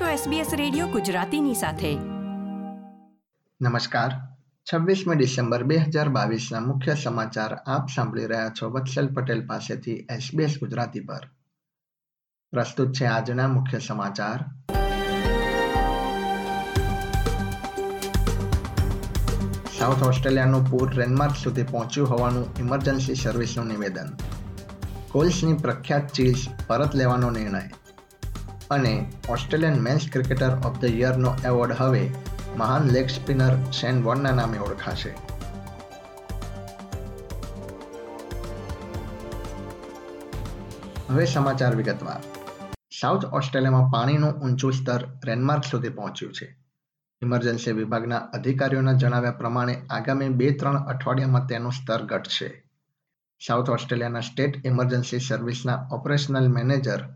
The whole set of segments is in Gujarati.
છો SBS રેડિયો ગુજરાતીની સાથે. નમસ્કાર. છવ્વીસમી ડિસેમ્બર બે હજાર બાવીસના મુખ્ય સમાચાર આપ સાંભળી રહ્યા છો વત્સલ પટેલ પાસેથી SBS ગુજરાતી પર. પ્રસ્તુત છે આજના મુખ્ય સમાચાર. સાઉથ ઓસ્ટ્રેલિયાનું પૂર રેનમાર્ક સુધી પહોંચ્યું હોવાનું ઇમરજન્સી સર્વિસનું નિવેદન. કોલ્સની પ્રખ્યાત ચીઝ પરત લેવાનો નિર્ણય. અને Australian men's cricketer of the યરનો award હવે મહાન લેગ સ્પિનર શેન વોર્નના નામે ઓળખાશે. હવે સમાચાર વિગતવાર. સાઉથ ઓસ્ટ્રેલિયામાં પાણીનું ઊંચું સ્તર રેનમાર્ક સુધી પહોંચ્યું છે. ઇમરજન્સી વિભાગના અધિકારીઓના જણાવ્યા પ્રમાણે આગામી બે ત્રણ અઠવાડિયામાં તેનું સ્તર ઘટશે. સાઉથ ઓસ્ટ્રેલિયાના સ્ટેટ ઇમરજન્સી સર્વિસના ઓપરેશનલ મેનેજર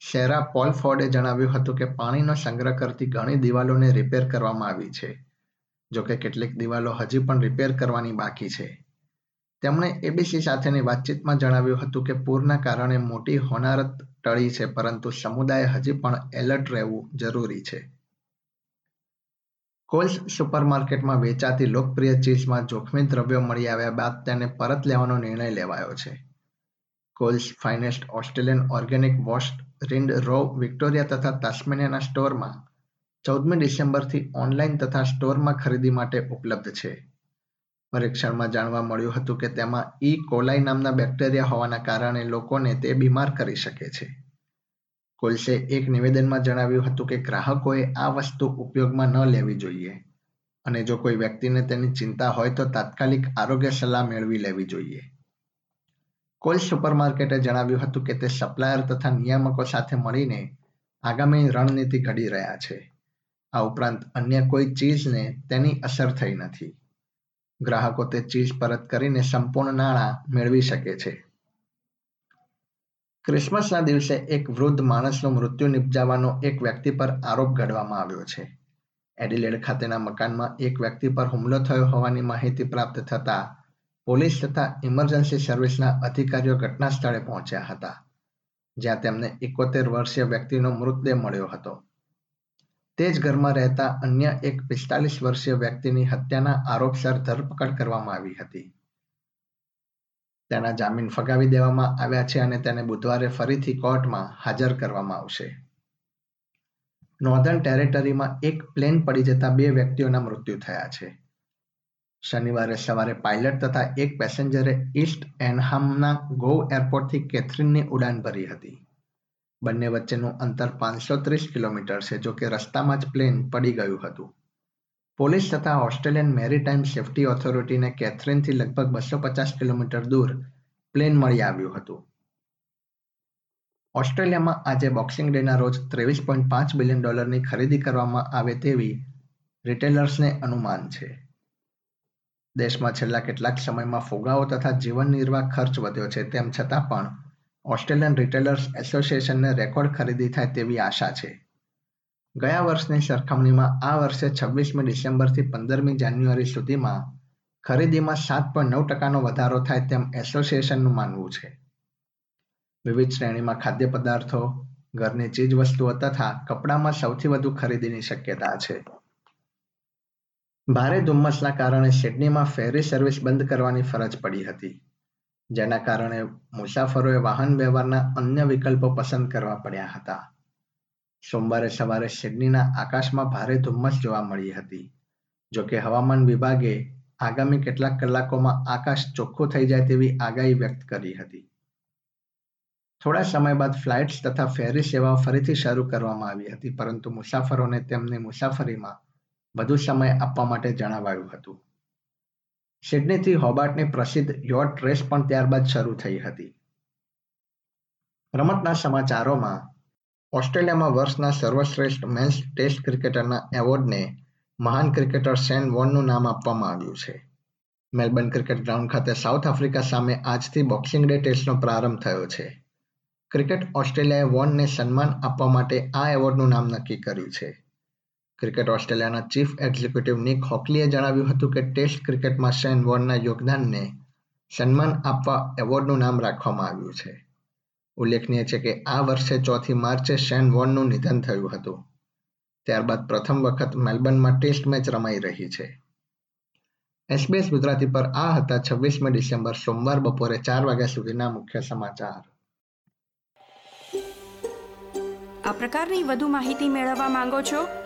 શેરા પોલ ફોર્ડે જણાવ્યું હતું કે પાણીનો સંગ્રહ કરતી ઘણી દિવાલોને રિપેર કરવામાં આવી છે જોકે કેટલીક દિવાલો હજી પણ રિપેર કરવાની બાકી છે. તેમણે એબીસી સાથેની વાતચીતમાં જણાવ્યું હતું કે પૂરના કારણે મોટી હોનારત ટળી છે, પરંતુ સમુદાય હજી પણ એલર્ટ રહેવું જરૂરી છે. કોલ્સ સુપરમાર્કેટમાં વેચાતી લોકપ્રિય ચીઝમાં જોખમી દ્રવ્યો મળી આવ્યા બાદ તેને પરત લેવાનો નિર્ણય લેવાયો છે. Coles finest Australian organic washed rind row Victoria તથા તાસ્મેનિયાના સ્ટોરમાં ચૌદમી ડિસેમ્બરથી ઓનલાઈન તથા સ્ટોરમાં ખરીદી માટે ઉપલબ્ધ છે. પરીક્ષણમાં જાણવા મળ્યું હતું કે તેમાં ઈ. કોલાઈ નામના બેક્ટેરિયા હોવાના કારણે લોકોને તે બીમાર કરી શકે છે. કોલ્સે એક નિવેદનમાં જણાવ્યું હતું કે ગ્રાહકોએ આ વસ્તુ ઉપયોગમાં ન લેવી જોઈએ અને જો કોઈ વ્યક્તિને તેની ચિંતા હોય તો તાત્કાલિક આરોગ્ય સલાહ મેળવી લેવી જોઈએ. કોલ સુપરમાર્કેટે જણાવ્યું હતું કે તે સપ્લાયર તથા નિયામકો સાથે મળીને આગામી રણનીતિ ઘડી રહ્યા છે. આ ઉપરાંત અન્ય કોઈ ચીજને તેની અસર થઈ નથી. ગ્રાહકો તે ચીજ પરત કરીને સંપૂર્ણ નાણાં મેળવી શકે છે. ક્રિસમસના દિવસે એક વૃદ્ધ માણસનું મૃત્યુ નિપજાવવાનો એક વ્યક્તિ પર આરોપ ઘડવામાં આવ્યો છે. એડિલેડ ખાતેના મકાનમાં એક વ્યક્તિ પર હુમલો થયો હોવાની માહિતી પ્રાપ્ત થતાં પોલીસ તથા ઇમરજન્સી સર્વિસના અધિકારીઓ ઘટના સ્થળે પહોંચ્યા હતા, જ્યાં તેમને એકોતેર વર્ષીય વ્યક્તિનો મૃતદેહ મળ્યો હતો. તે જ ઘરમાં રહેતા અન્ય એક પિસ્તાલીસ વર્ષીય વ્યક્તિની હત્યાના આરોપસર ધરપકડ કરવામાં આવી હતી. તેના જામીન ફગાવી દેવામાં આવ્યા છે અને તેને બુધવારે ફરીથી કોર્ટમાં હાજર કરવામાં આવશે. નોર્ધન ટેરેટરીમાં એક પ્લેન પડી જતા બે વ્યક્તિઓના મૃત્યુ થયા છે. શનિવારે સવારે પાયલટ તથા એક પેસેન્જરે ઈસ્ટ એનહામના ગો એરપોર્ટથી કેથરીનની ઉડાન ભરી હતી. બંને વચ્ચેનું અંતર પાંચસો ત્રીસ કિલોમીટર છે, જો કે રસ્તામાં જ પ્લેન પડી ગયું હતું. પોલીસ તથા ઓસ્ટ્રેલિયન મેરીટાઈમ સેફ્ટી ઓથોરિટીને કેથરીનથી લગભગ બસો પચાસ કિલોમીટર દૂર પ્લેન મળી આવ્યું હતું. ઓસ્ટ્રેલિયામાં આજે બોક્સિંગ ડેના રોજ ત્રેવીસ પોઈન્ટ પાંચ બિલિયન ડોલરની ખરીદી કરવામાં આવે તેવી રિટેલર્સને અનુમાન છે. દેશમાં છેલ્લા કેટલાક સમયમાં ફુગાવો તથા જીવન નિર્વાહ ખર્ચ વધ્યો છે, તેમ છતાં પણ ઓસ્ટ્રેલિયન રિટેલર્સ એસોસિએશનને રેકોર્ડ ખરીદી થાય તેવી આશા છે. ગયા વર્ષની સરખામણીમાં આ વર્ષે છવ્વીસમી ડિસેમ્બરથી પંદરમી જાન્યુઆરી સુધીમાં ખરીદીમાં સાત પોઈન્ટ નવ ટકાનો વધારો થાય તેમ એસોસિએશનનું માનવું છે. વિવિધ શ્રેણીમાં ખાદ્ય પદાર્થો ઘરની ચીજ વસ્તુઓ તથા કપડામાં સૌથી વધુ ખરીદીની શક્યતા છે. ભારે ધુમ્મસના કારણે સિડનીમાં ફેરી સર્વિસ બંધ કરવાની ફરજ પડી હતી, જેના કારણે મુસાફરોએ વાહન વ્યવહારના અન્ય વિકલ્પો પસંદ કરવા પડ્યા હતા. સોમવારે સવારે સિડનીના આકાશમાં ભારે ધુમ્મસ જોવા મળી હતી. જોકે હવામાન વિભાગે આગામી કેટલાક કલાકોમાં આકાશ ચોખ્ખું થઈ જાય તેવી આગાહી વ્યક્ત કરી હતી. થોડા સમય બાદ ફ્લાઇટ્સ તથા ફેરી સેવાઓ ફરીથી શરૂ કરવામાં આવી હતી, પરંતુ મુસાફરોને તેમની મુસાફરીમાં વધુ સમય આપવા માટે જણાવાયું હતું. સિડનીથી હોબાર્ટની પ્રસિદ્ધ યોટ રેસ પણ ત્યારબાદ શરૂ થઈ હતી. રમતના સમાચારોમાં, ઓસ્ટ્રેલિયામાં વર્ષના સર્વશ્રેષ્ઠ મેન્સ ટેસ્ટ ક્રિકેટરના એવોર્ડને મહાન ક્રિકેટર સેન વોનનું નામ આપવામાં આવ્યું છે. મેલબર્ન ક્રિકેટ ગ્રાઉન્ડ ખાતે સાઉથ આફ્રિકા સામે આજથી બોક્સિંગ ડે ટેસ્ટનો પ્રારંભ થયો છે. ક્રિકેટ ઓસ્ટ્રેલિયાએ વોનને સન્માન આપવા માટે આ એવોર્ડનું નામ નક્કી કર્યું છે. ક્રિકેટ ઓસ્ટ્રેલિયાના ચીફ એક્ઝિક્યુટિવ નિક હોકલીએ જણાવ્યું હતું કે ટેસ્ટ ક્રિકેટમાં શેન વોર્નના યોગદાનને સન્માન આપવા એવોર્ડનું નામ રાખવામાં આવ્યું છે. ઉલ્લેખનીય છે કે આ વર્ષે ચોથી માર્ચે શેન વોર્નનું નિધન થયું હતું. ત્યારબાદ પ્રથમ વખત મેલબર્નમાં ટેસ્ટ મેચ રમાઈ રહી છે. એસબીએસ ગુજરાતી પર આ હતા છવ્વીસમી ડિસેમ્બર સોમવાર બપોરે ચાર વાગ્યા સુધીના મુખ્ય સમાચાર. આ પ્રકારની વધુ માહિતી મેળવવા માંગો છો?